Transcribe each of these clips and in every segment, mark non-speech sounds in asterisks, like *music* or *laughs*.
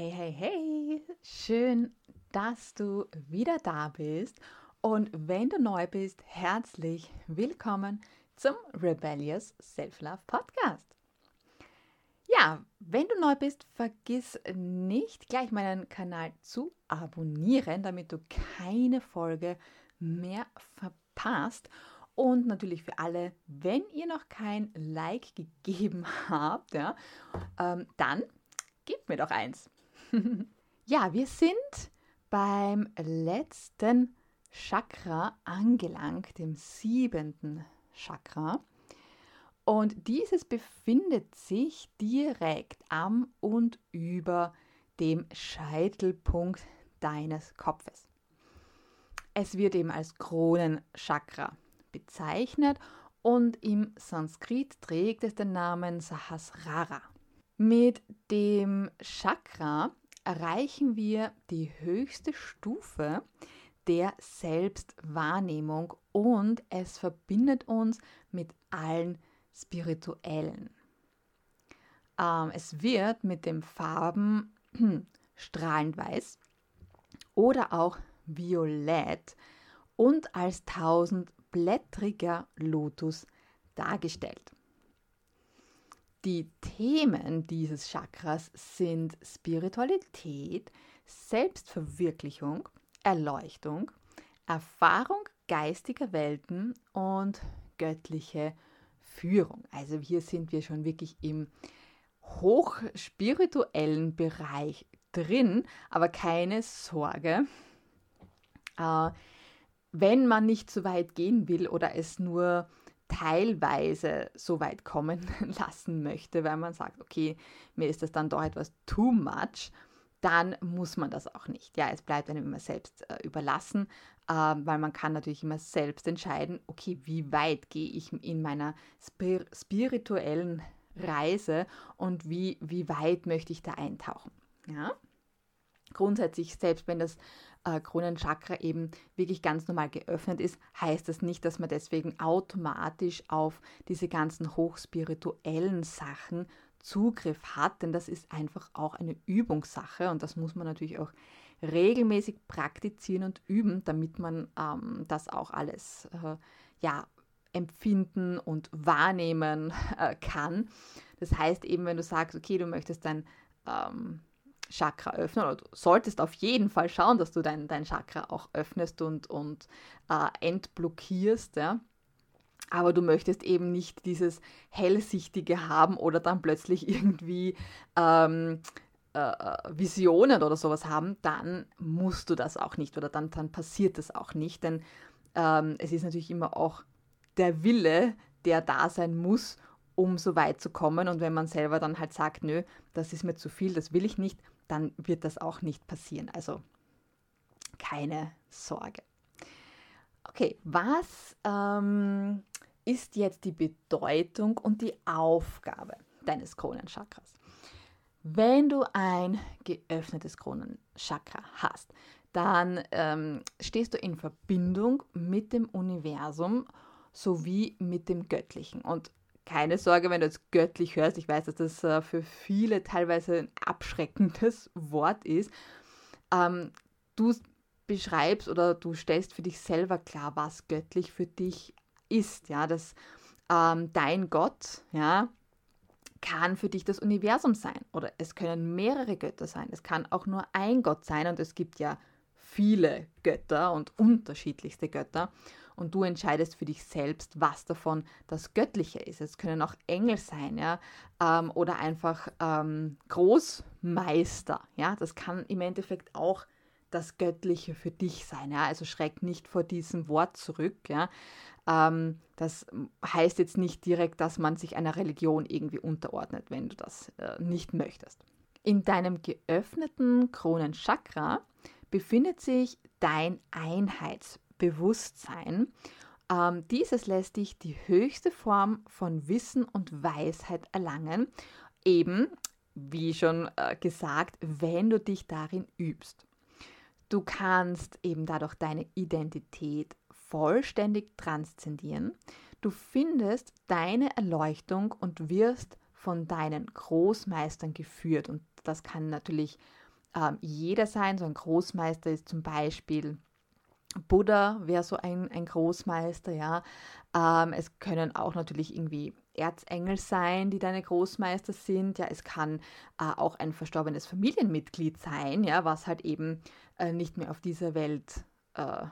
Hey, hey, hey, schön, dass du wieder da bist. Und wenn du neu bist, herzlich willkommen zum Rebellious Self-Love Podcast. Ja, wenn du neu bist, vergiss nicht gleich meinen Kanal zu abonnieren, damit du keine Folge mehr verpasst. Und natürlich für alle, wenn ihr noch kein Like gegeben *laughs* habt, ja, ähm, dann gebt mir doch eins. *laughs* ja, wir sind beim letzten Chakra angelangt, dem siebenten Chakra. Und dieses befindet sich direkt am und über dem Scheitelpunkt deines Kopfes. Es wird eben als Kronenchakra bezeichnet und im Sanskrit trägt es den Namen Sahasrara. Mit dem Chakra erreichen wir die höchste Stufe der Selbstwahrnehmung und es verbindet uns mit allen Spirituellen. Ähm, es wird mit den Farben *clears throat* strahlend weiß oder auch violett und als tausendblättriger Lotus dargestellt. Die Themen dieses Chakras sind Spiritualität, Selbstverwirklichung, Erleuchtung, Erfahrung geistiger Welten und göttliche Führung. Also hier sind wir schon wirklich im hochspirituellen Bereich drin, aber keine Sorge. Äh, wenn man nicht so weit gehen will oder es nur teilweise so weit kommen *laughs* lassen möchte, weil man sagt, okay, mir ist das dann doch etwas too much, dann muss man das auch nicht. Ja, es bleibt einem immer selbst äh, überlassen, äh, weil man kann natürlich immer selbst entscheiden, okay, wie weit gehe ich in meiner spir spirituellen Reise und wie, wie weit möchte ich da eintauchen. Ja? Grundsätzlich, selbst wenn das äh, Kronenchakra eben wirklich ganz normal geöffnet ist, heißt das nicht, dass man deswegen automatisch auf diese ganzen hochspirituellen Sachen Zugriff hat, denn das ist einfach auch eine Übungssache und das muss man natürlich auch regelmäßig praktizieren und üben, damit man ähm, das auch alles äh, ja, empfinden und wahrnehmen äh, kann. Das heißt eben, wenn du sagst, okay, du möchtest dein ähm, Chakra öffnen oder du solltest auf jeden Fall schauen, dass du dein, dein Chakra auch öffnest und, und äh, entblockierst, ja. Aber du möchtest eben nicht dieses Hellsichtige haben oder dann plötzlich irgendwie ähm, äh, Visionen oder sowas haben, dann musst du das auch nicht oder dann, dann passiert das auch nicht. Denn ähm, es ist natürlich immer auch der Wille, der da sein muss, um so weit zu kommen. Und wenn man selber dann halt sagt, nö, das ist mir zu viel, das will ich nicht, dann wird das auch nicht passieren. Also keine Sorge. Okay, was ähm, ist jetzt die Bedeutung und die Aufgabe deines Kronenchakras? Wenn du ein geöffnetes Kronenchakra hast, dann ähm, stehst du in Verbindung mit dem Universum sowie mit dem Göttlichen. Und keine Sorge, wenn du jetzt göttlich hörst. Ich weiß, dass das äh, für viele teilweise ein abschreckendes Wort ist. Ähm, du beschreibst oder du stellst für dich selber klar, was göttlich für dich ist. Ja, dass ähm, dein Gott, ja, kann für dich das Universum sein oder es können mehrere Götter sein. Es kann auch nur ein Gott sein und es gibt ja viele Götter und unterschiedlichste Götter und du entscheidest für dich selbst, was davon das Göttliche ist. Es können auch Engel sein, ja, ähm, oder einfach ähm, Großmeister, ja, das kann im Endeffekt auch das Göttliche für dich sein, ja, also schreck nicht vor diesem Wort zurück, ja. Ähm, das heißt jetzt nicht direkt, dass man sich einer Religion irgendwie unterordnet, wenn du das äh, nicht möchtest. In deinem geöffneten Kronenchakra befindet sich dein Einheitsbewusstsein. Bewusstsein. Ähm, dieses lässt dich die höchste Form von Wissen und Weisheit erlangen, eben, wie schon äh, gesagt, wenn du dich darin übst. Du kannst eben dadurch deine Identität vollständig transzendieren. Du findest deine Erleuchtung und wirst von deinen Großmeistern geführt. Und das kann natürlich ähm, jeder sein. So ein Großmeister ist zum Beispiel Buddha, wäre so ein, ein Großmeister, ja. Ähm, es können auch natürlich irgendwie Erzengel sein, die deine Großmeister sind. Ja, es kann äh, auch ein verstorbenes Familienmitglied sein, ja, was halt eben äh, nicht mehr auf dieser Welt äh,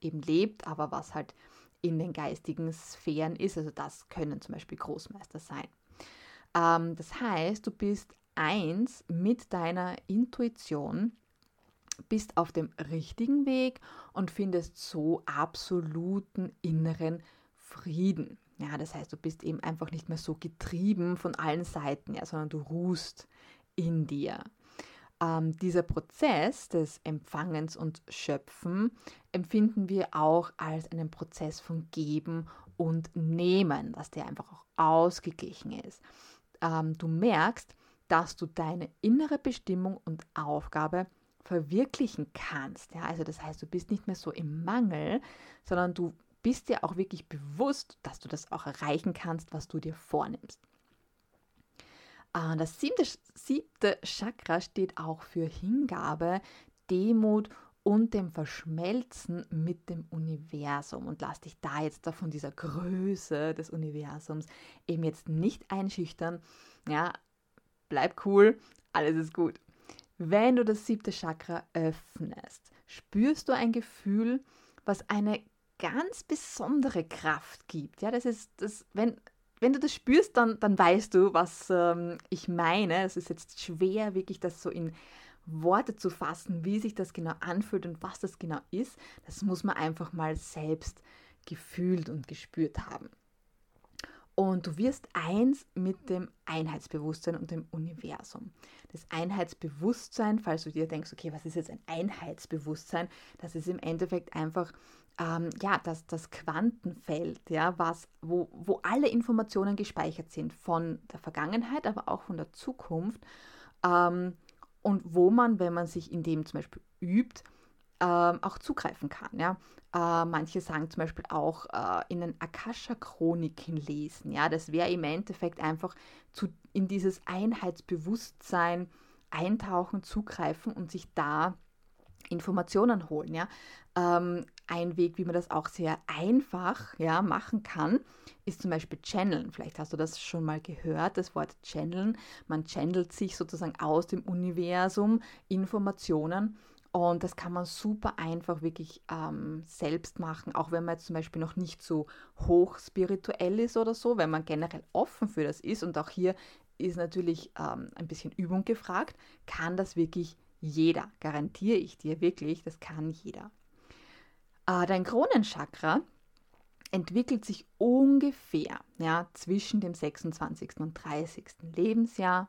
eben lebt, aber was halt in den geistigen Sphären ist. Also das können zum Beispiel Großmeister sein. Ähm, das heißt, du bist eins mit deiner Intuition, bist auf dem richtigen Weg und findest so absoluten inneren Frieden. Ja, das heißt, du bist eben einfach nicht mehr so getrieben von allen Seiten, ja, sondern du ruhst in dir. Ähm, dieser Prozess des Empfangens und Schöpfen empfinden wir auch als einen Prozess von Geben und Nehmen, dass der einfach auch ausgeglichen ist. Ähm, du merkst, dass du deine innere Bestimmung und Aufgabe verwirklichen kannst. Ja? Also das heißt, du bist nicht mehr so im Mangel, sondern du bist dir auch wirklich bewusst, dass du das auch erreichen kannst, was du dir vornimmst. Äh, das siebte, siebte Chakra steht auch für Hingabe, Demut und dem Verschmelzen mit dem Universum. Und lass dich da jetzt von dieser Größe des Universums eben jetzt nicht einschüchtern. Ja, bleib cool, alles ist gut. Wenn du das siebte Chakra öffnest, spürst du ein Gefühl, was eine ganz besondere Kraft gibt. Ja, das ist das, wenn, wenn du das spürst, dann, dann weißt du, was ähm, ich meine. Es ist jetzt schwer, wirklich das so in Worte zu fassen, wie sich das genau anfühlt und was das genau ist. Das muss man einfach mal selbst gefühlt und gespürt haben. Und du wirst eins mit dem Einheitsbewusstsein und dem Universum. Das Einheitsbewusstsein, falls du dir denkst, okay, was ist jetzt ein Einheitsbewusstsein? Das ist im Endeffekt einfach ähm, ja, das, das Quantenfeld, ja, was, wo, wo alle Informationen gespeichert sind von der Vergangenheit, aber auch von der Zukunft. Ähm, und wo man, wenn man sich in dem zum Beispiel übt, ähm, auch zugreifen kann. Ja? Äh, manche sagen zum Beispiel auch äh, in den Akasha-Chroniken lesen. Ja? Das wäre im Endeffekt einfach zu, in dieses Einheitsbewusstsein eintauchen, zugreifen und sich da Informationen holen. Ja? Ähm, ein Weg, wie man das auch sehr einfach ja, machen kann, ist zum Beispiel Channeln. Vielleicht hast du das schon mal gehört, das Wort Channeln. Man channelt sich sozusagen aus dem Universum Informationen und das kann man super einfach wirklich ähm, selbst machen, auch wenn man jetzt zum Beispiel noch nicht so hoch spirituell ist oder so, wenn man generell offen für das ist. Und auch hier ist natürlich ähm, ein bisschen Übung gefragt, kann das wirklich jeder, garantiere ich dir wirklich, das kann jeder. Äh, dein Kronenchakra entwickelt sich ungefähr ja, zwischen dem 26. und 30. Lebensjahr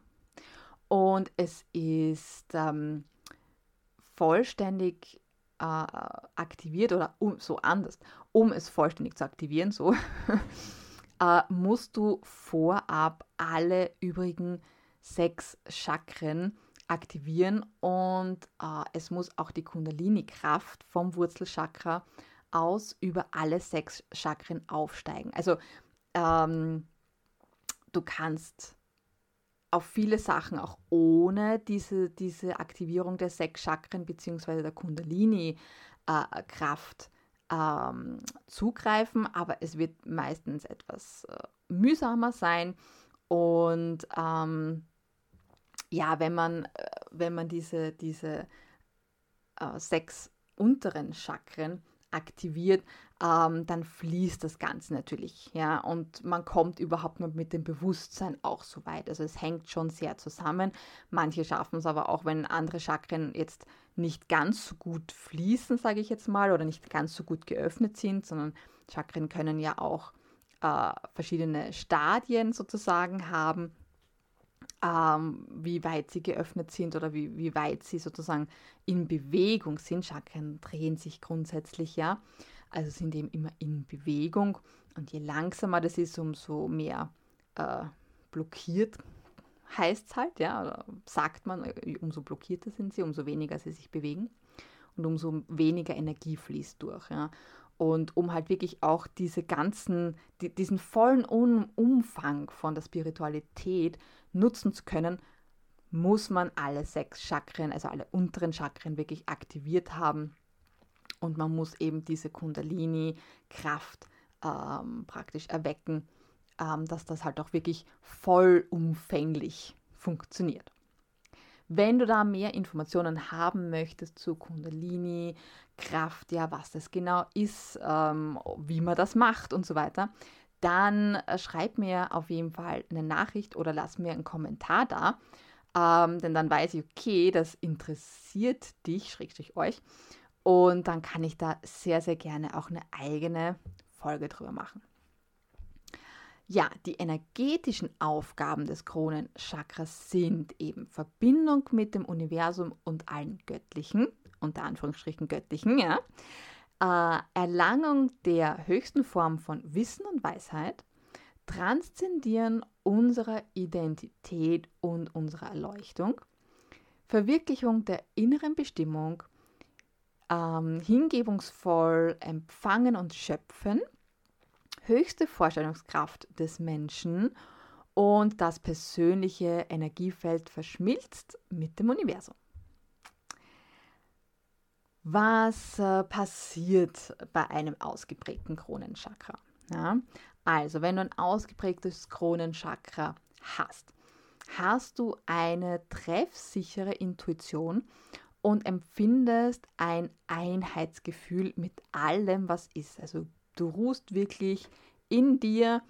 und es ist ähm, vollständig äh, aktiviert oder um, so anders, um es vollständig zu aktivieren, so *laughs* äh, musst du vorab alle übrigen sechs Chakren aktivieren und äh, es muss auch die Kundalini-Kraft vom Wurzelchakra aus über alle sechs Chakren aufsteigen. Also ähm, du kannst auf viele Sachen auch ohne diese, diese Aktivierung der sechs Chakren bzw. der Kundalini-Kraft äh, ähm, zugreifen, aber es wird meistens etwas äh, mühsamer sein und ähm, ja, wenn man, äh, wenn man diese, diese äh, sechs unteren Chakren aktiviert, ähm, dann fließt das Ganze natürlich. Ja, und man kommt überhaupt nur mit dem Bewusstsein auch so weit. Also es hängt schon sehr zusammen. Manche schaffen es aber auch, wenn andere Chakren jetzt nicht ganz so gut fließen, sage ich jetzt mal, oder nicht ganz so gut geöffnet sind, sondern Chakren können ja auch äh, verschiedene Stadien sozusagen haben ähm, wie weit sie geöffnet sind oder wie, wie weit sie sozusagen in Bewegung sind. Chakren drehen sich grundsätzlich ja, also sind eben immer in Bewegung. Und je langsamer das ist, umso mehr äh, blockiert heißt es halt, ja, oder sagt man, äh, umso blockierter sind sie, umso weniger sie sich bewegen und umso weniger Energie fließt durch. Ja. Und um halt wirklich auch diese ganzen, die, diesen vollen um Umfang von der Spiritualität nutzen zu können, muss man alle sechs Chakren, also alle unteren Chakren wirklich aktiviert haben. Und man muss eben diese Kundalini-Kraft ähm, praktisch erwecken, ähm, dass das halt auch wirklich vollumfänglich funktioniert. Wenn du da mehr Informationen haben möchtest zu Kundalini, Kraft, ja, was das genau ist, ähm, wie man das macht und so weiter, dann äh, schreib mir auf jeden Fall eine Nachricht oder lass mir einen Kommentar da. Ähm, denn dann weiß ich, okay, das interessiert dich, schrägstrich euch. Und dann kann ich da sehr, sehr gerne auch eine eigene Folge drüber machen. Ja, die energetischen Aufgaben des Kronenchakras sind eben Verbindung mit dem Universum und allen Göttlichen, unter Anführungsstrichen Göttlichen, ja. Äh, Erlangung der höchsten Form von Wissen und Weisheit, Transzendieren unserer Identität und unserer Erleuchtung, Verwirklichung der inneren Bestimmung, ähm, hingebungsvoll empfangen und schöpfen, höchste Vorstellungskraft des Menschen und das persönliche Energiefeld verschmilzt mit dem Universum. Was äh, passiert bei einem ausgeprägten Kronenchakra? Ja? Also, wenn du ein ausgeprägtes Kronenchakra hast, hast du eine treffsichere Intuition und empfindest ein Einheitsgefühl mit allem, was ist. Also du ruhst wirklich in dir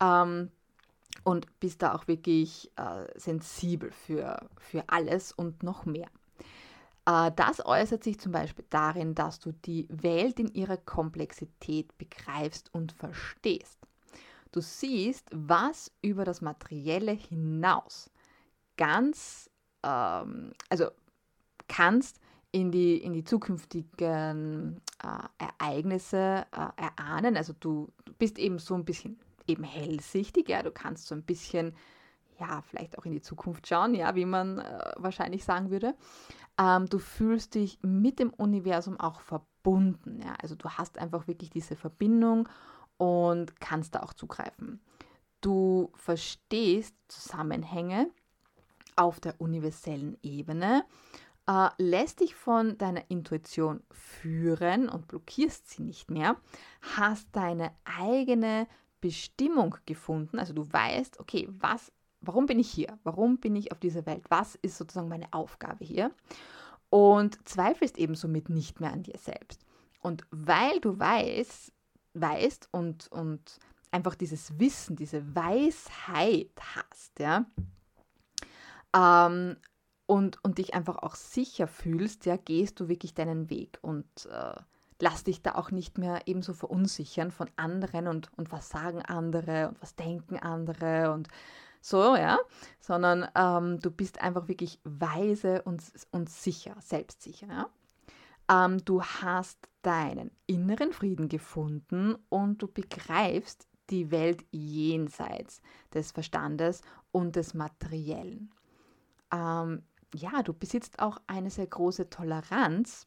ähm, und bist da auch wirklich äh, sensibel für, für alles und noch mehr. Äh, das äußert sich zum Beispiel darin, dass du die Welt in ihrer Komplexität begreifst und verstehst. Du siehst, was über das Materielle hinaus ganz, ähm, also kannst in die, in die zukünftigen äh, Ereignisse äh, erahnen. Also du, du bist eben so ein bisschen eben hellsichtig, ja, du kannst so ein bisschen, ja, vielleicht auch in die Zukunft schauen, ja, wie man äh, wahrscheinlich sagen würde. Ähm, du fühlst dich mit dem Universum auch verbunden, ja, also du hast einfach wirklich diese Verbindung und kannst da auch zugreifen. Du verstehst Zusammenhänge auf der universellen Ebene, äh, lässt dich von deiner Intuition führen und blockierst sie nicht mehr, hast deine eigene Bestimmung gefunden, also du weißt, okay, was, warum bin ich hier? Warum bin ich auf dieser Welt? Was ist sozusagen meine Aufgabe hier? Und zweifelst eben somit nicht mehr an dir selbst. Und weil du weißt, weißt und, und einfach dieses Wissen, diese Weisheit hast, ja, ähm, und, und dich einfach auch sicher fühlst, ja, gehst du wirklich deinen Weg und äh, lass dich da auch nicht mehr ebenso verunsichern von anderen und, und was sagen andere und was denken andere und so, ja, sondern ähm, du bist einfach wirklich weise und, und sicher, selbstsicher, ja. Ähm, du hast deinen inneren Frieden gefunden und du begreifst die Welt jenseits des Verstandes und des Materiellen. Ähm, ja, du besitzt auch eine sehr große Toleranz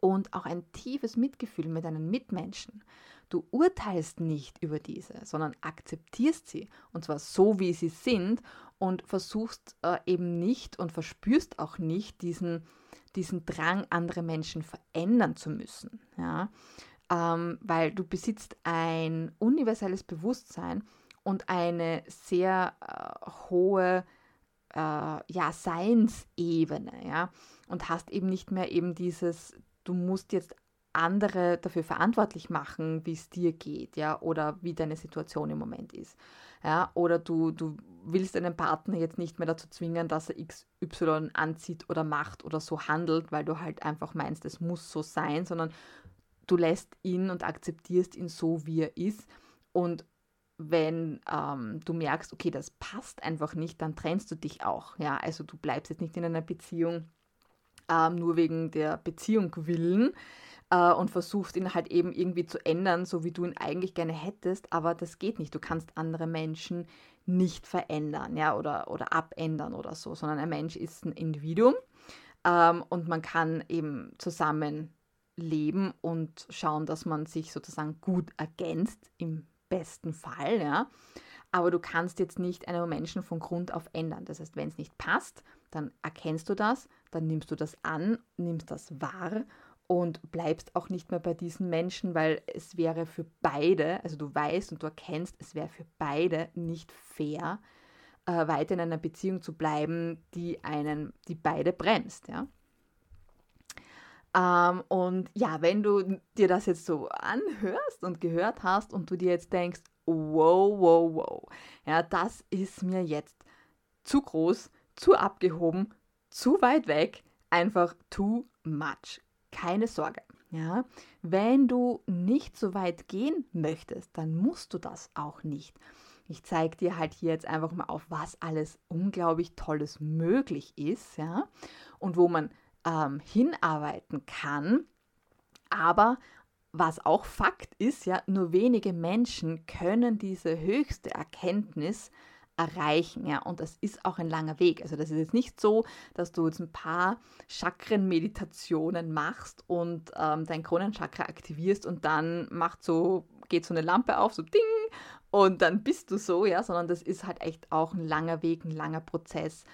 und auch ein tiefes Mitgefühl mit deinen Mitmenschen. Du urteilst nicht über diese, sondern akzeptierst sie und zwar so, wie sie sind und versuchst äh, eben nicht und verspürst auch nicht diesen, diesen Drang, andere Menschen verändern zu müssen. Ja? Ähm, weil du besitzt ein universelles Bewusstsein und eine sehr äh, hohe äh, ja, Seinsebene. Ja? Und hast eben nicht mehr eben dieses, du musst jetzt andere dafür verantwortlich machen, wie es dir geht, ja, oder wie deine Situation im Moment ist. Ja, oder du, du willst deinen Partner jetzt nicht mehr dazu zwingen, dass er XY anzieht oder macht oder so handelt, weil du halt einfach meinst, es muss so sein, sondern du lässt ihn und akzeptierst ihn so, wie er ist. Und wenn ähm, du merkst, okay, das passt einfach nicht, dann trennst du dich auch. Ja, also du bleibst jetzt nicht in einer Beziehung ähm, nur wegen der Beziehung willen, äh, und versuchst ihn halt eben irgendwie zu ändern, so wie du ihn eigentlich gerne hättest, aber das geht nicht. Du kannst andere Menschen nicht verändern, ja, oder, oder abändern oder so, sondern ein Mensch ist ein Individuum ähm, und man kann eben zusammen leben und schauen, dass man sich sozusagen gut ergänzt, im besten Fall, ja. aber du kannst jetzt nicht einen Menschen von Grund auf ändern. Das heißt, wenn es nicht passt, dann erkennst du das, dann nimmst du das an, nimmst das wahr und bleibst auch nicht mehr bei diesen Menschen, weil es wäre für beide, also du weißt und du erkennst, es wäre für beide nicht fair, äh, weiter in einer Beziehung zu bleiben, die einen, die beide bremst, ja. Ähm, und ja, wenn du dir das jetzt so anhörst und gehört hast und du dir jetzt denkst, wow, wow, wow, ja, das ist mir jetzt zu groß, zu abgehoben, zu weit weg, einfach too much. Keine Sorge. Ja, wenn du nicht so weit gehen möchtest, dann musst du das auch nicht. Ich zeige dir halt hier jetzt einfach mal auf, was alles unglaublich Tolles möglich ist, ja, und wo man ähm, hinarbeiten kann. Aber was auch Fakt ist, ja, nur wenige Menschen können diese höchste Erkenntnis erreichen, ja, und das ist auch ein langer Weg. Also das ist jetzt nicht so, dass du jetzt ein paar Chakren-Meditationen machst und ähm, dein Kronenchakra aktivierst und dann macht so, geht so eine Lampe auf, so Ding, und dann bist du so, ja, sondern das ist halt echt auch ein langer Weg, ein langer Prozess,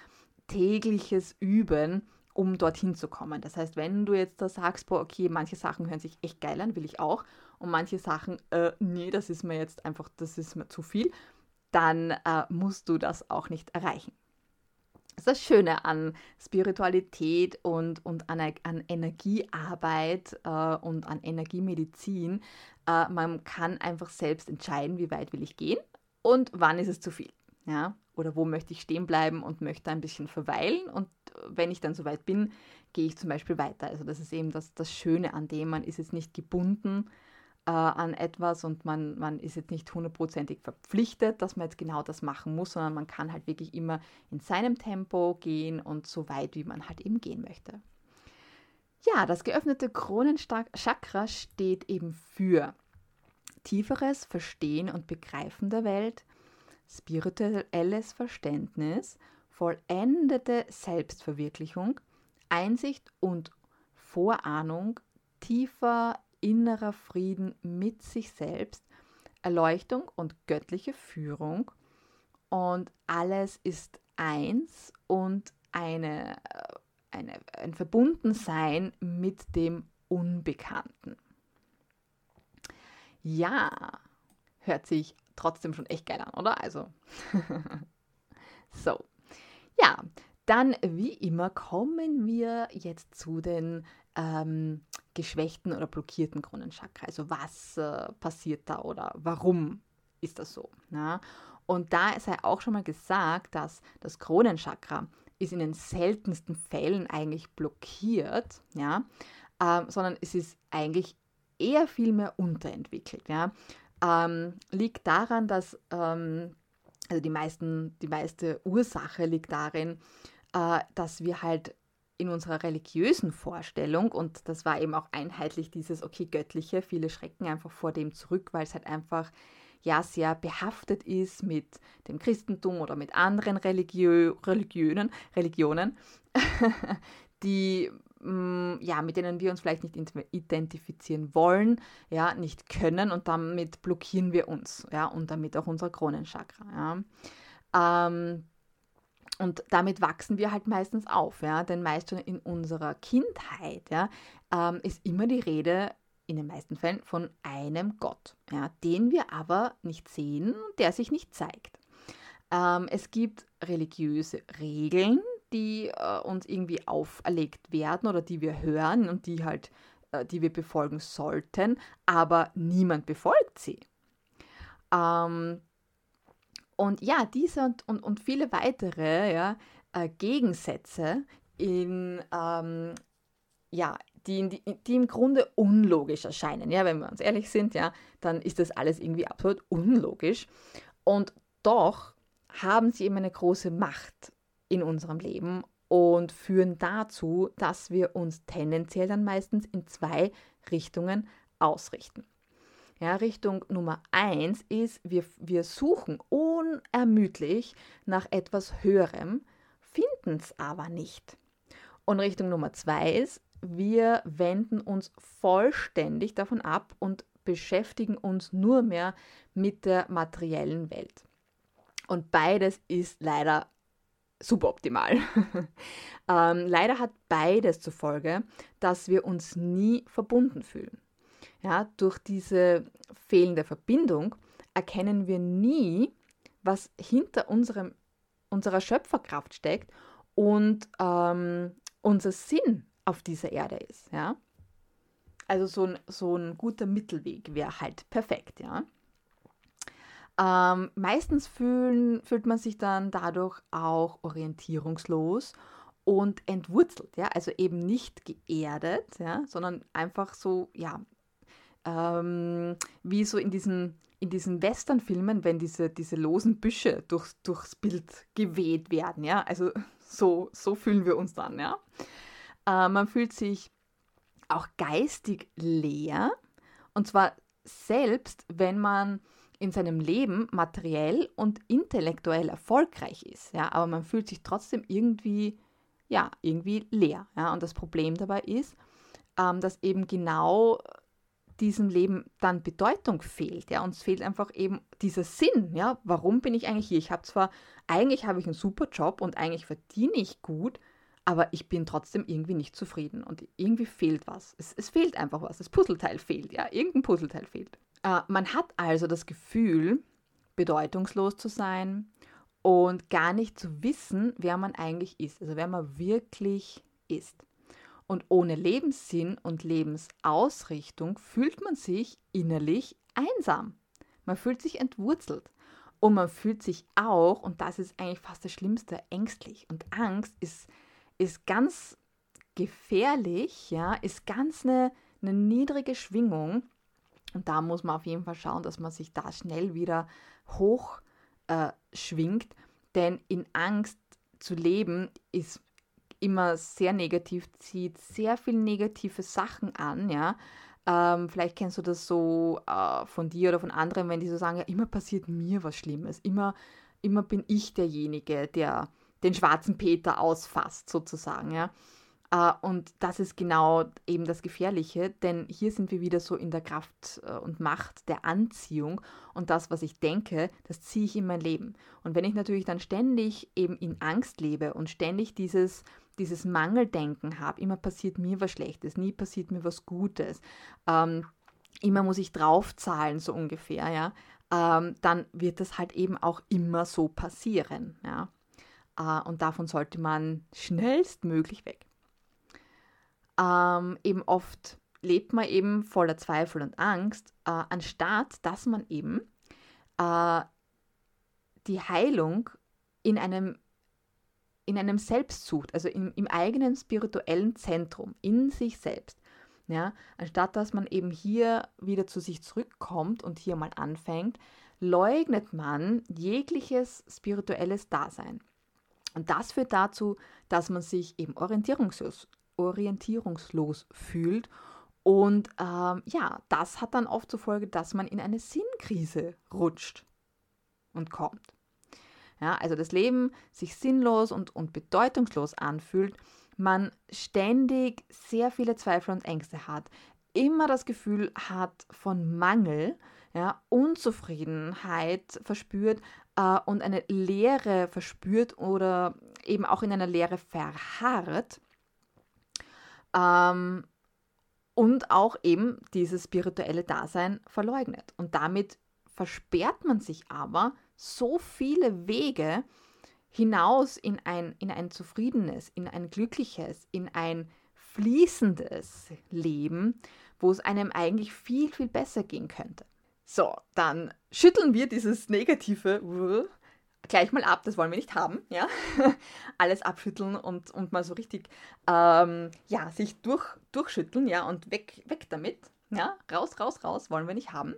tägliches Üben um dorthin zu kommen. Das heißt, wenn du jetzt da sagst, boah, okay, manche Sachen hören sich echt geil an, will ich auch, und manche Sachen, äh, nee, das ist mir jetzt einfach, das ist mir zu viel, dann äh, musst du das auch nicht erreichen. Das ist das Schöne an Spiritualität und, und an, an Energiearbeit äh, und an Energiemedizin. Äh, man kann einfach selbst entscheiden, wie weit will ich gehen und wann ist es zu viel. Ja? Oder wo möchte ich stehen bleiben und möchte ein bisschen verweilen. Und wenn ich dann soweit bin, gehe ich zum Beispiel weiter. Also das ist eben das, das Schöne an dem, man ist jetzt nicht gebunden äh, an etwas und man, man ist jetzt nicht hundertprozentig verpflichtet, dass man jetzt genau das machen muss, sondern man kann halt wirklich immer in seinem Tempo gehen und so weit, wie man halt eben gehen möchte. Ja, das geöffnete Kronenchakra steht eben für tieferes Verstehen und Begreifen der Welt, spirituelles Verständnis, vollendete Selbstverwirklichung, Einsicht und Vorahnung, tiefer innerer Frieden mit sich selbst, Erleuchtung und göttliche Führung. Und alles ist eins und eine, eine, ein Verbundensein mit dem Unbekannten. Ja, hört sich trotzdem schon echt geil an, oder? Also, *laughs* so. Ja, dann wie immer kommen wir jetzt zu den ähm, geschwächten oder blockierten Kronenchakra. Also was äh, passiert da oder warum ist das so? Na? Und da sei auch schon mal gesagt, dass das Kronenchakra ist in den seltensten Fällen eigentlich blockiert, ja, ähm, sondern es ist eigentlich eher viel mehr unterentwickelt. Ja ähm, liegt daran, dass ähm, also die, meisten, die meiste Ursache liegt darin, äh, dass wir halt in unserer religiösen Vorstellung, und das war eben auch einheitlich dieses, okay, göttliche, viele schrecken einfach vor dem zurück, weil es halt einfach ja sehr behaftet ist mit dem Christentum oder mit anderen Religiö Religionen, Religionen *laughs* die ja, mit denen wir uns vielleicht nicht identifizieren wollen, ja, nicht können und damit blockieren wir uns, ja, und damit auch unser Kronenchakra, ja. Ähm, und damit wachsen wir halt meistens auf, ja, denn meist schon in unserer Kindheit, ja, ähm, ist immer die Rede in den meisten Fällen von einem Gott, ja, den wir aber nicht sehen, der sich nicht zeigt. Ähm, es gibt religiöse Regeln, die äh, uns irgendwie auferlegt werden oder die wir hören und die halt, äh, die wir befolgen sollten, aber niemand befolgt sie. Ähm, und ja, diese und, und, und viele weitere ja, äh, Gegensätze, in, ähm, ja, die, die, die, im Grunde unlogisch erscheinen. Ja, wenn wir uns ehrlich sind, ja, dann ist das alles irgendwie absolut unlogisch. Und doch haben sie eben eine große Macht in unserem Leben und führen dazu, dass wir uns tendenziell dann meistens in zwei Richtungen ausrichten. Ja, Richtung Nummer eins ist, wir, wir suchen unermüdlich nach etwas Höherem, finden es aber nicht. Und Richtung Nummer zwei ist, wir wenden uns vollständig davon ab und beschäftigen uns nur mehr mit der materiellen Welt. Und beides ist leider suboptimal. *laughs* ähm, leider hat beides zur Folge, dass wir uns nie verbunden fühlen. Ja, durch diese fehlende Verbindung erkennen wir nie, was hinter unserem, unserer Schöpferkraft steckt und ähm, unser Sinn auf dieser Erde ist. Ja? Also so ein, so ein guter Mittelweg wäre halt perfekt. Ja? Ähm, meistens fühlen, fühlt man sich dann dadurch auch orientierungslos und entwurzelt, ja, also eben nicht geerdet, ja, sondern einfach so, ja, ähm, wie so in diesen, in diesen Westernfilmen, wenn diese, diese losen Büsche durchs, durchs Bild geweht werden, ja, also so, so fühlen wir uns dann, ja. Äh, man fühlt sich auch geistig leer. Und zwar selbst, wenn man in seinem Leben materiell und intellektuell erfolgreich ist, ja, aber man fühlt sich trotzdem irgendwie, ja, irgendwie leer, ja, und das Problem dabei ist, ähm, dass eben genau diesem Leben dann Bedeutung fehlt, ja, uns fehlt einfach eben dieser Sinn, ja, warum bin ich eigentlich hier? Ich habe zwar, eigentlich habe ich einen super Job und eigentlich verdiene ich gut, aber ich bin trotzdem irgendwie nicht zufrieden und irgendwie fehlt was. Es, es fehlt einfach was, das Puzzleteil fehlt, ja, irgendein Puzzleteil fehlt. Äh, man hat also das Gefühl, bedeutungslos zu sein und gar nicht zu wissen, wer man eigentlich ist, also wer man wirklich ist. Und ohne Lebenssinn und Lebensausrichtung fühlt man sich innerlich einsam. Man fühlt sich entwurzelt. Und man fühlt sich auch, und das ist eigentlich fast das Schlimmste, ängstlich. Und Angst ist, ist ganz gefährlich, ja, ist ganz eine, eine niedrige Schwingung und da muss man auf jeden Fall schauen, dass man sich da schnell wieder hoch äh, schwingt, denn in Angst zu leben ist immer sehr negativ, zieht sehr viele negative Sachen an, ja. Ähm, vielleicht kennst du das so äh, von dir oder von anderen, wenn die so sagen, ja, immer passiert mir was Schlimmes, immer, immer bin ich derjenige, der den schwarzen Peter ausfasst, sozusagen, ja. Äh, und das ist genau eben das Gefährliche, denn hier sind wir wieder so in der Kraft äh, und Macht der Anziehung und das, was ich denke, das ziehe ich in mein Leben. Und wenn ich natürlich dann ständig eben in Angst lebe und ständig dieses, dieses Mangeldenken habe, immer passiert mir was Schlechtes, nie passiert mir was Gutes, ähm, immer muss ich draufzahlen, so ungefähr, ja, ähm, dann wird das halt eben auch immer so passieren, ja. Äh, und davon sollte man schnellstmöglich weg ähm, eben oft lebt man eben voller Zweifel und Angst, äh, anstatt dass man eben äh, die Heilung in einem, in einem Selbst sucht, also im, im eigenen spirituellen Zentrum, in sich selbst. Ja, anstatt dass man eben hier wieder zu sich zurückkommt und hier mal anfängt, leugnet man jegliches spirituelles Dasein. Und das führt dazu, dass man sich eben orientierungslos, orientierungslos fühlt. Und ähm, ja, das hat dann oft zur Folge, dass man in eine Sinnkrise rutscht und kommt. Ja, also das Leben sich sinnlos und, und bedeutungslos anfühlt, man ständig sehr viele Zweifel und Ängste hat, immer das Gefühl hat von Mangel, ja, Unzufriedenheit verspürt äh, und eine Leere verspürt oder eben auch in einer Leere verharrt, ähm, und auch eben dieses spirituelle Dasein verleugnet. Und damit versperrt man sich aber so viele Wege hinaus in ein, in ein zufriedenes, in ein glückliches, in ein fließendes Leben, wo es einem eigentlich viel, viel besser gehen könnte. So, dann schütteln wir dieses negative gleich mal ab, das wollen wir nicht haben, ja. *laughs* Alles abschütteln und, und mal so richtig, ähm, ja, sich durch, durchschütteln, ja, und weg, weg damit, ja. Raus, raus, raus, wollen wir nicht haben.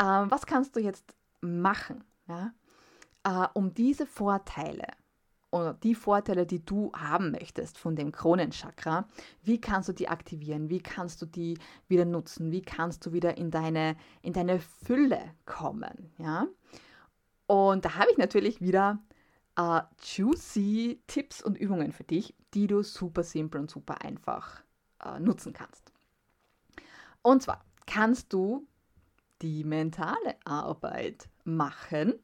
Ähm, was kannst du jetzt machen, ja, äh, um diese Vorteile oder die Vorteile, die du haben möchtest von dem Kronenchakra, wie kannst du die aktivieren? Wie kannst du die wieder nutzen? Wie kannst du wieder in deine, in deine Fülle kommen, ja? Und da habe ich natürlich wieder äh, juicy Tipps und Übungen für dich, die du super simpel und super einfach äh, nutzen kannst. Und zwar kannst du die mentale Arbeit machen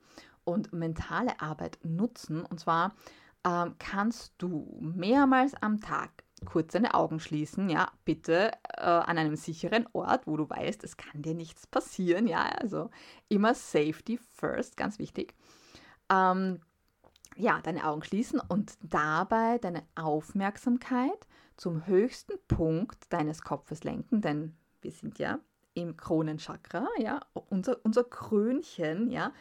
und mentale Arbeit nutzen. Und zwar ähm, kannst du mehrmals am Tag kurz deine Augen schließen, ja, bitte äh, an einem sicheren Ort, wo du weißt, es kann dir nichts passieren, ja, also immer Safety first, ganz wichtig. Ähm, ja, deine Augen schließen und dabei deine Aufmerksamkeit zum höchsten Punkt deines Kopfes lenken, denn wir sind ja im Kronenchakra, ja, unser, unser Krönchen, ja,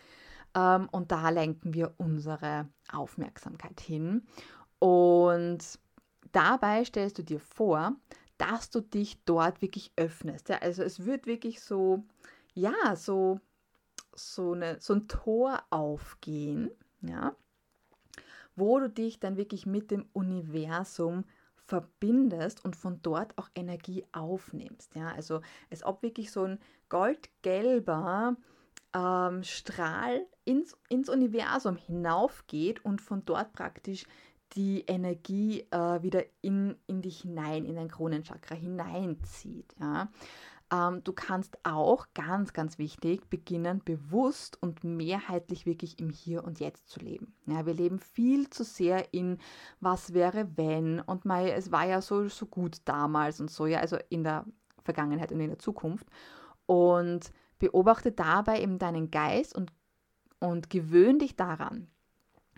ähm, und da lenken wir unsere Aufmerksamkeit hin. Und dabei stellst du dir vor, dass du dich dort wirklich öffnest. Ja? Also es wird wirklich so, ja, so, so, eine, so ein Tor aufgehen, ja, wo du dich dann wirklich mit dem Universum verbindest und von dort auch Energie aufnimmst. Ja? Also als ob wirklich so ein goldgelber ähm, Strahl ins, ins Universum hinaufgeht und von dort praktisch die Energie äh, wieder in, in dich hinein, in dein Kronenchakra hineinzieht. Ja? Ähm, du kannst auch, ganz, ganz wichtig, beginnen, bewusst und mehrheitlich wirklich im Hier und Jetzt zu leben. Ja, wir leben viel zu sehr in was wäre, wenn und mal, es war ja so, so gut damals und so, ja, also in der Vergangenheit und in der Zukunft. Und beobachte dabei eben deinen Geist und, und gewöhn dich daran,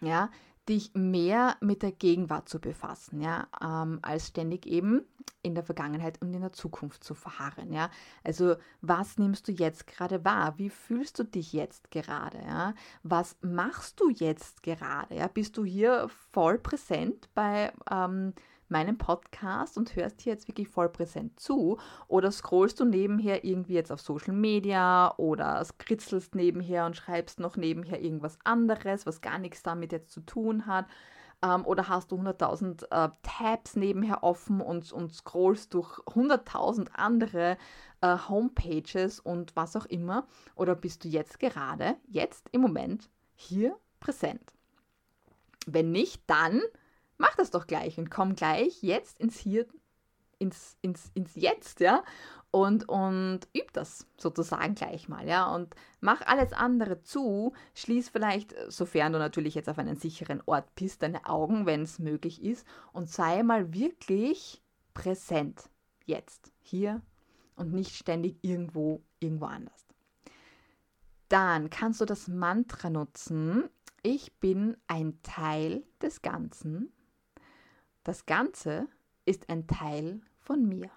ja, dich mehr mit der Gegenwart zu befassen, ja, ähm, als ständig eben in der Vergangenheit und in der Zukunft zu verharren, ja. Also was nimmst du jetzt gerade wahr? Wie fühlst du dich jetzt gerade, ja? Was machst du jetzt gerade, ja? Bist du hier voll präsent bei ähm, meinem Podcast und hörst hier jetzt wirklich voll präsent zu oder scrollst du nebenher irgendwie jetzt auf Social Media oder skritzelst nebenher und schreibst noch nebenher irgendwas anderes, was gar nichts damit jetzt zu tun hat ähm, oder hast du 100.000 äh, Tabs nebenher offen und, und scrollst durch 100.000 andere äh, Homepages und was auch immer oder bist du jetzt gerade, jetzt im Moment hier präsent? Wenn nicht, dann mach das doch gleich und komm gleich jetzt ins Hier, ins, ins, ins Jetzt, ja, und, und üb das sozusagen gleich mal, ja, und mach alles andere zu, schließ vielleicht, sofern du natürlich jetzt auf einen sicheren Ort bist, deine Augen, wenn es möglich ist, und sei mal wirklich präsent, jetzt, hier und nicht ständig irgendwo, irgendwo anders. Dann kannst du das Mantra nutzen, ich bin ein Teil des Ganzen das Ganze ist ein Teil von mir.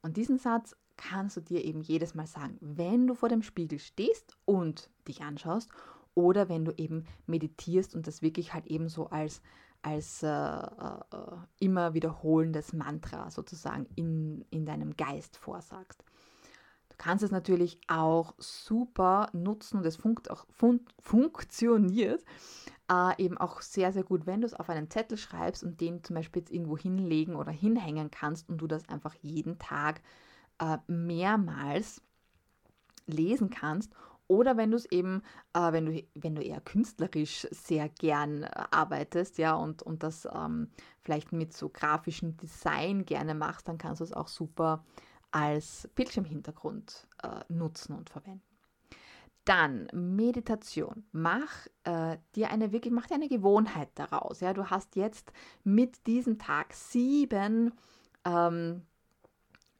Und diesen Satz kannst du dir eben jedes Mal sagen, wenn du vor dem Spiegel stehst und dich anschaust oder wenn du eben meditierst und das wirklich halt eben so als, als äh, äh, immer wiederholendes Mantra sozusagen in, in deinem Geist vorsagst. Du kannst es natürlich auch super nutzen und es funkt auch, fun funktioniert äh, eben auch sehr, sehr gut, wenn du es auf einen Zettel schreibst und den zum Beispiel jetzt irgendwo hinlegen oder hinhängen kannst und du das einfach jeden Tag äh, mehrmals lesen kannst. Oder wenn du es eben, äh, wenn, du, wenn du eher künstlerisch sehr gern äh, arbeitest, ja, und, und das ähm, vielleicht mit so grafischem Design gerne machst, dann kannst du es auch super als Bildschirmhintergrund äh, nutzen und verwenden. Dann Meditation. Mach äh, dir eine wirklich, mach dir eine Gewohnheit daraus. Ja, du hast jetzt mit diesem Tag sieben ähm,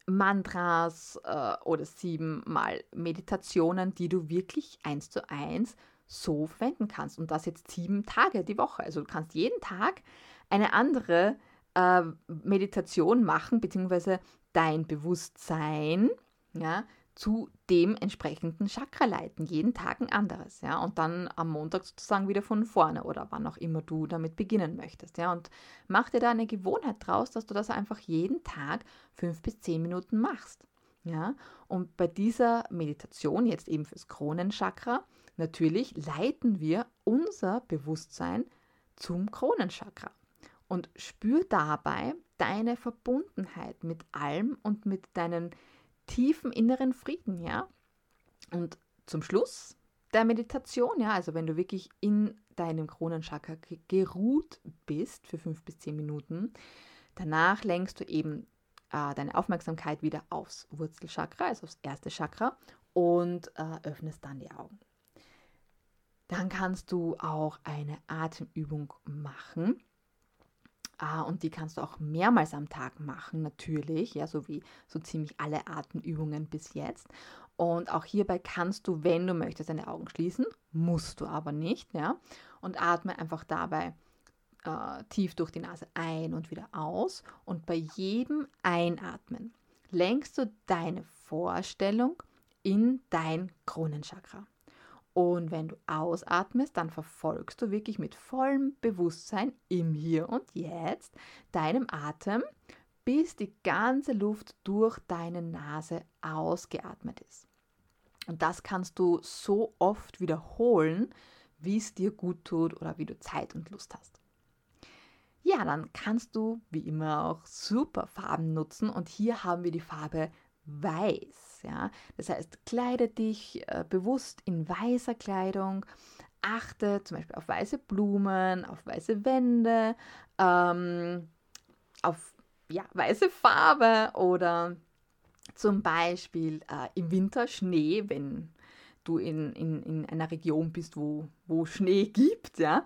Mantras äh, oder siebenmal Meditationen, die du wirklich eins zu eins so verwenden kannst. Und das jetzt sieben Tage die Woche. Also du kannst jeden Tag eine andere äh, Meditation machen, beziehungsweise dein Bewusstsein ja, zu dem entsprechenden Chakra leiten. Jeden Tag ein anderes, ja. Und dann am Montag sozusagen wieder von vorne oder wann auch immer du damit beginnen möchtest, ja. Und mach dir da eine Gewohnheit draus, dass du das einfach jeden Tag fünf bis zehn Minuten machst, ja. Und bei dieser Meditation, jetzt eben fürs Kronenchakra, natürlich leiten wir unser Bewusstsein zum Kronenchakra und spür dabei deine Verbundenheit mit allem und mit deinen tiefen inneren Frieden, ja. Und zum Schluss der Meditation, ja, also wenn du wirklich in deinem Kronenchakra geruht bist für fünf bis zehn Minuten, danach lenkst du eben äh, deine Aufmerksamkeit wieder aufs Wurzelchakra, also aufs erste Chakra und äh, öffnest dann die Augen. Dann kannst du auch eine Atemübung machen. Ah, und die kannst du auch mehrmals am Tag machen, natürlich, ja, so wie so ziemlich alle Atemübungen bis jetzt. Und auch hierbei kannst du, wenn du möchtest, deine Augen schließen, musst du aber nicht, ja. Und atme einfach dabei äh, tief durch die Nase ein und wieder aus. Und bei jedem Einatmen lenkst du deine Vorstellung in dein Kronenchakra. Und wenn du ausatmest, dann verfolgst du wirklich mit vollem Bewusstsein im Hier und Jetzt deinem Atem, bis die ganze Luft durch deine Nase ausgeatmet ist. Und das kannst du so oft wiederholen, wie es dir gut tut oder wie du Zeit und Lust hast. Ja, dann kannst du wie immer auch super Farben nutzen und hier haben wir die Farbe Weiß. Ja? Das heißt, kleide dich äh, bewusst in weißer Kleidung, achte zum Beispiel auf weiße Blumen, auf weiße Wände, ähm, auf ja, weiße Farbe oder zum Beispiel äh, im Winter Schnee, wenn du in, in, in einer Region bist, wo, wo Schnee gibt, ja,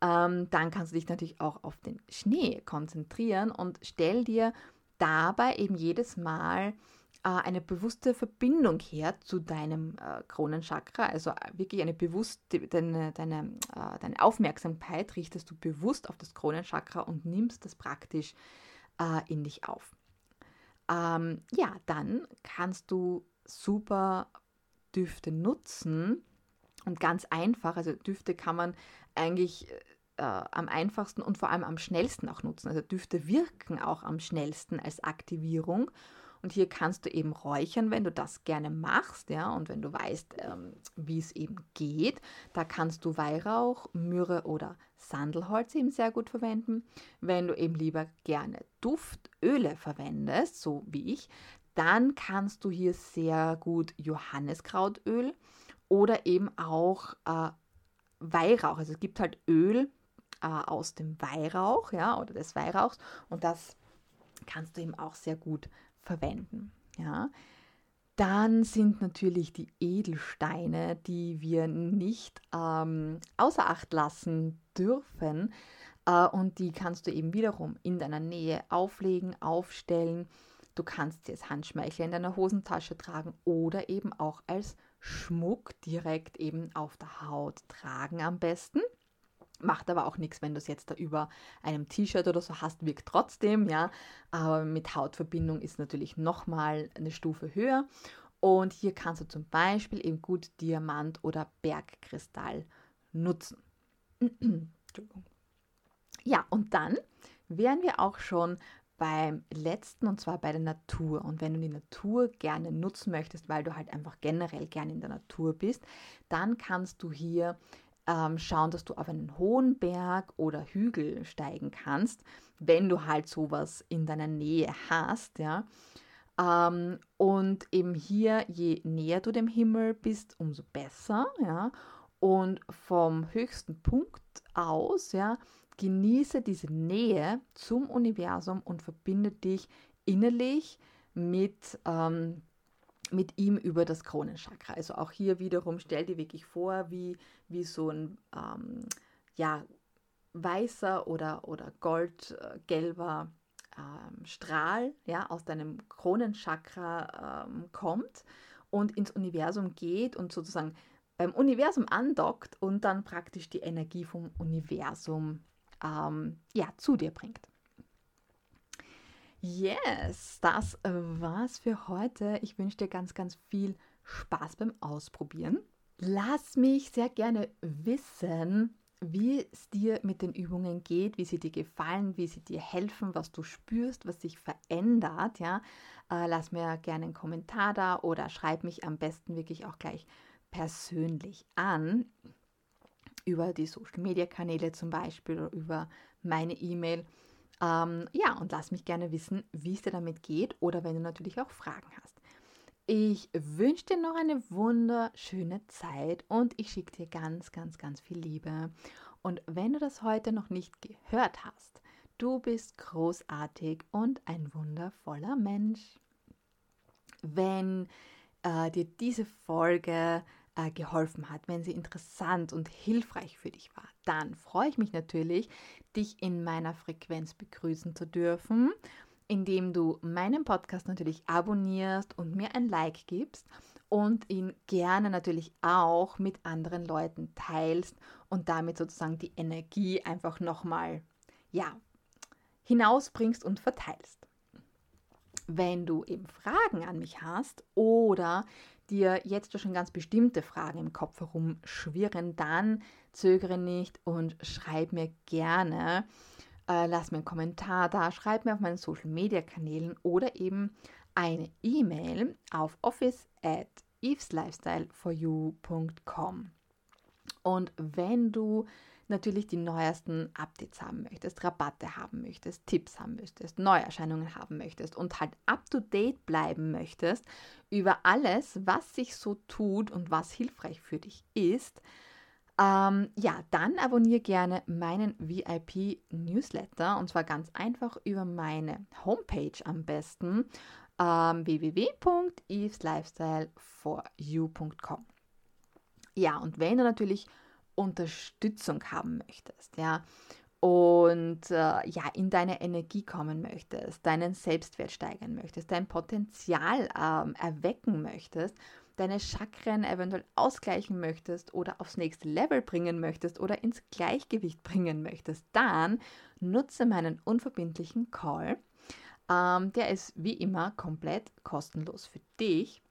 ähm, dann kannst du dich natürlich auch auf den Schnee konzentrieren und stell dir dabei eben jedes Mal eine bewusste Verbindung her zu deinem äh, Kronenchakra, also wirklich eine bewusste, deine, deine, äh, deine Aufmerksamkeit richtest du bewusst auf das Kronenchakra und nimmst das praktisch äh, in dich auf. Ähm, ja, dann kannst du super Düfte nutzen und ganz einfach, also Düfte kann man eigentlich äh, am einfachsten und vor allem am schnellsten auch nutzen. Also Düfte wirken auch am schnellsten als Aktivierung. Und hier kannst du eben räuchern, wenn du das gerne machst, ja, und wenn du weißt, ähm, wie es eben geht. Da kannst du Weihrauch, Myrrhe oder Sandelholz eben sehr gut verwenden. Wenn du eben lieber gerne Duftöle verwendest, so wie ich, dann kannst du hier sehr gut Johanniskrautöl oder eben auch äh, Weihrauch. Also es gibt halt Öl äh, aus dem Weihrauch, ja, oder des Weihrauchs und das kannst du eben auch sehr gut verwenden, ja. Dann sind natürlich die Edelsteine, die wir nicht ähm, außer Acht lassen dürfen. Äh, und die kannst du eben wiederum in deiner Nähe auflegen, aufstellen. Du kannst sie als Handschmeichler in deiner Hosentasche tragen oder eben auch als Schmuck direkt eben auf der Haut tragen am besten. Macht aber auch nichts, wenn du es jetzt da über einem T-Shirt oder so hast, wirkt trotzdem, ja. Aber mit Hautverbindung ist natürlich nochmal eine Stufe höher. Und hier kannst du zum Beispiel eben gut Diamant oder Bergkristall nutzen. ja, und dann wären wir auch schon beim letzten und zwar bei der Natur. Und wenn du die Natur gerne nutzen möchtest, weil du halt einfach generell gerne in der Natur bist, dann kannst du hier ähm, schauen, dass du auf einen hohen Berg oder Hügel steigen kannst, wenn du halt sowas in deiner Nähe hast, ja. Ähm, und eben hier, je näher du dem Himmel bist, umso besser, ja. Und vom höchsten Punkt aus, ja, Genieße diese Nähe zum Universum und verbinde dich innerlich mit, ähm, mit ihm über das Kronenchakra. Also auch hier wiederum stell dir wirklich vor, wie, wie so ein ähm, ja, weißer oder, oder goldgelber ähm, Strahl ja, aus deinem Kronenchakra ähm, kommt und ins Universum geht und sozusagen beim Universum andockt und dann praktisch die Energie vom Universum ähm, ja, zu dir bringt. Yes, das war's für heute. Ich wünsche dir ganz, ganz viel Spaß beim Ausprobieren. Lass mich sehr gerne wissen, wie es dir mit den Übungen geht, wie sie dir gefallen, wie sie dir helfen, was du spürst, was sich verändert. Ja, äh, lass mir gerne einen Kommentar da oder schreib mich am besten wirklich auch gleich persönlich an über die Social-Media-Kanäle zum Beispiel oder über meine E-Mail. Ähm, ja, und lass mich gerne wissen, wie es dir damit geht oder wenn du natürlich auch Fragen hast. Ich wünsche dir noch eine wunderschöne Zeit und ich schicke dir ganz, ganz, ganz viel Liebe. Und wenn du das heute noch nicht gehört hast, du bist großartig und ein wundervoller Mensch. Wenn äh, dir diese Folge äh, geholfen hat, wenn sie interessant und hilfreich für dich war, dann freue ich mich natürlich, dich in meiner Frequenz begrüßen zu dürfen, indem du meinen Podcast natürlich abonnierst und mir ein Like gibst und ihn gerne natürlich auch mit anderen Leuten teilst und damit sozusagen die Energie einfach nochmal, ja, hinausbringst und verteilst. Wenn du eben Fragen an mich hast oder dir jetzt schon ganz bestimmte Fragen im Kopf herumschwirren, dann zögere nicht und schreib mir gerne. Äh, lass mir einen Kommentar da, schreib mir auf meinen Social Media Kanälen oder eben eine E-Mail auf office at eveslifestyleforyou.com. Und wenn du natürlich die neuesten Updates haben möchtest, Rabatte haben möchtest, Tipps haben möchtest, Neuerscheinungen haben möchtest und halt up-to-date bleiben möchtest über alles, was sich so tut und was hilfreich für dich ist, ähm, ja, dann abonniere gerne meinen VIP-Newsletter und zwar ganz einfach über meine Homepage am besten ähm, www.eveslifestyleforyou.com. Ja, und wenn du natürlich Unterstützung haben möchtest, ja, und äh, ja, in deine Energie kommen möchtest, deinen Selbstwert steigern möchtest, dein Potenzial ähm, erwecken möchtest, deine Chakren eventuell ausgleichen möchtest oder aufs nächste Level bringen möchtest oder ins Gleichgewicht bringen möchtest, dann nutze meinen unverbindlichen Call. Ähm, der ist wie immer komplett kostenlos für dich.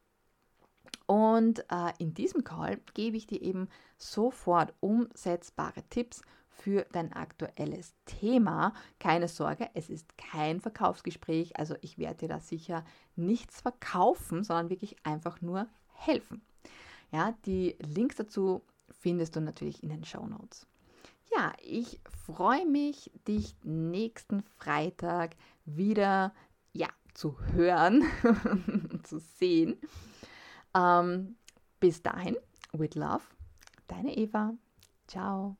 Und äh, in diesem Call gebe ich dir eben sofort umsetzbare Tipps für dein aktuelles Thema. Keine Sorge, es ist kein Verkaufsgespräch, also ich werde dir da sicher nichts verkaufen, sondern wirklich einfach nur helfen. Ja, die Links dazu findest du natürlich in den Show Notes. Ja, ich freue mich, dich nächsten Freitag wieder ja, zu hören, *laughs* zu sehen. Ähm, bis dahin, with love, deine Eva. Ciao.